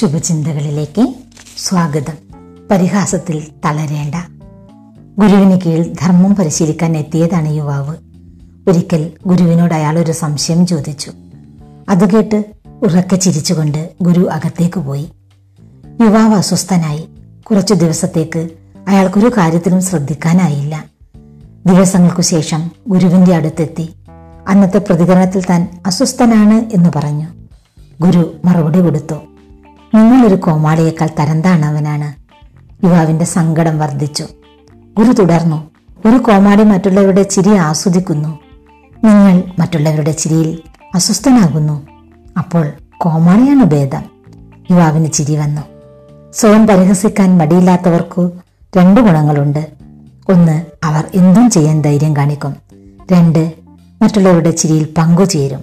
ശുഭചിന്തകളിലേക്ക് സ്വാഗതം. പരിഹാസത്തിൽ തളരേണ്ട. ഗുരുവിന് കീഴിൽ ധർമ്മം പരിശീലിക്കാൻ എത്തിയതാണ് യുവാവ്. ഒരിക്കൽ ഗുരുവിനോട് അയാൾ ഒരു സംശയം ചോദിച്ചു. അത് കേട്ട് ഉറക്കെ ചിരിച്ചുകൊണ്ട് ഗുരു അകത്തേക്ക് പോയി. യുവാവ് അസ്വസ്ഥനായി. കുറച്ചു ദിവസത്തേക്ക് അയാൾക്കൊരു കാര്യത്തിലും ശ്രദ്ധിക്കാനായില്ല. ദിവസങ്ങൾക്കു ശേഷം ഗുരുവിന്റെ അടുത്തെത്തി. അന്നത്തെ പ്രതികരണത്തിൽ താൻ അസ്വസ്ഥനാണ് എന്ന് പറഞ്ഞു. ഗുരു മറുപടി കൊടുത്തു. നിങ്ങളൊരു കോമാളിയേക്കാൾ തരംതാണവനാണ് യുവാവിന്റെ സങ്കടം വർദ്ധിച്ചു. ഗുരു തുടർന്നു. ഒരു കോമാളി മറ്റുള്ളവരുടെ ചിരി ആസ്വദിക്കുന്നു. നിങ്ങൾ മറ്റുള്ളവരുടെ ചിരിയിൽ അസ്വസ്ഥനാകുന്നു. അപ്പോൾ കോമാളിയാണ് ഭേദം. യുവാവിന് ചിരി വന്നു. സ്വയം പരിഹസിക്കാൻ മടിയില്ലാത്തവർക്ക് രണ്ട് ഗുണങ്ങളുണ്ട്. ഒന്ന് അവർ എന്തും ചെയ്യാൻ ധൈര്യം കാണിക്കും. രണ്ട് മറ്റുള്ളവരുടെ ചിരിയിൽ പങ്കുചേരും.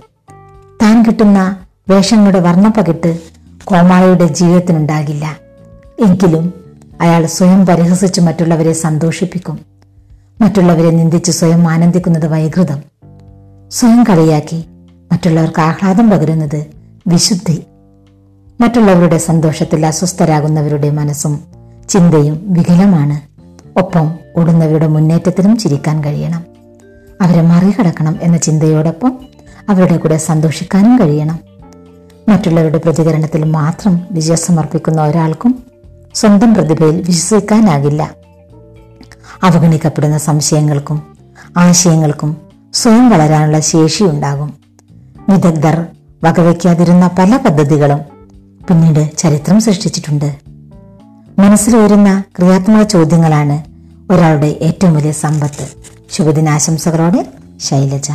താൻ കിട്ടുന്ന വേഷങ്ങളുടെ വർണപ്പകിട്ട് കോമാളിയുടെ ജീവിതത്തിനുണ്ടാകില്ല. എങ്കിലും അയാൾ സ്വയം പരിഹസിച്ച് മറ്റുള്ളവരെ സന്തോഷിപ്പിക്കും. മറ്റുള്ളവരെ നിന്ദിച്ച് സ്വയം ആനന്ദിക്കുന്നത് വൈകൃതം. സ്വയം കളിയാക്കി മറ്റുള്ളവർക്ക് ആഹ്ലാദം പകരുന്നത് വിശുദ്ധി. മറ്റുള്ളവരുടെ സന്തോഷത്തിൽ അസ്വസ്ഥരാകുന്നവരുടെ മനസ്സും ചിന്തയും വികലമാണ്. ഒപ്പം ഓടുന്നവരുടെ മുന്നേറ്റത്തിനും ചിരിക്കാൻ കഴിയണം. അവരെ മറികടക്കണം എന്ന ചിന്തയോടൊപ്പം അവരുടെ കൂടെ സന്തോഷിക്കാനും കഴിയണം. മറ്റുള്ളവരുടെ പ്രതികരണത്തിൽ മാത്രം വിജയം സമർപ്പിക്കുന്ന ഒരാൾക്കും സ്വന്തം പ്രതിഭയിൽ വിശ്വസിക്കാനാകില്ല. അവഗണിക്കപ്പെടുന്ന സംശയങ്ങൾക്കും ആശയങ്ങൾക്കും സ്വയം വളരാനുള്ള ശേഷിയുണ്ടാകും. വിദഗ്ധർ വകവയ്ക്കാതിരുന്ന പല പദ്ധതികളും പിന്നീട് ചരിത്രം സൃഷ്ടിച്ചിട്ടുണ്ട്. മനസ്സിൽ വരുന്ന ക്രിയാത്മക ചോദ്യങ്ങളാണ് ഒരാളുടെ ഏറ്റവും വലിയ സമ്പത്ത്. ശുഭദിനാശംസകളോടെ ശൈലജ.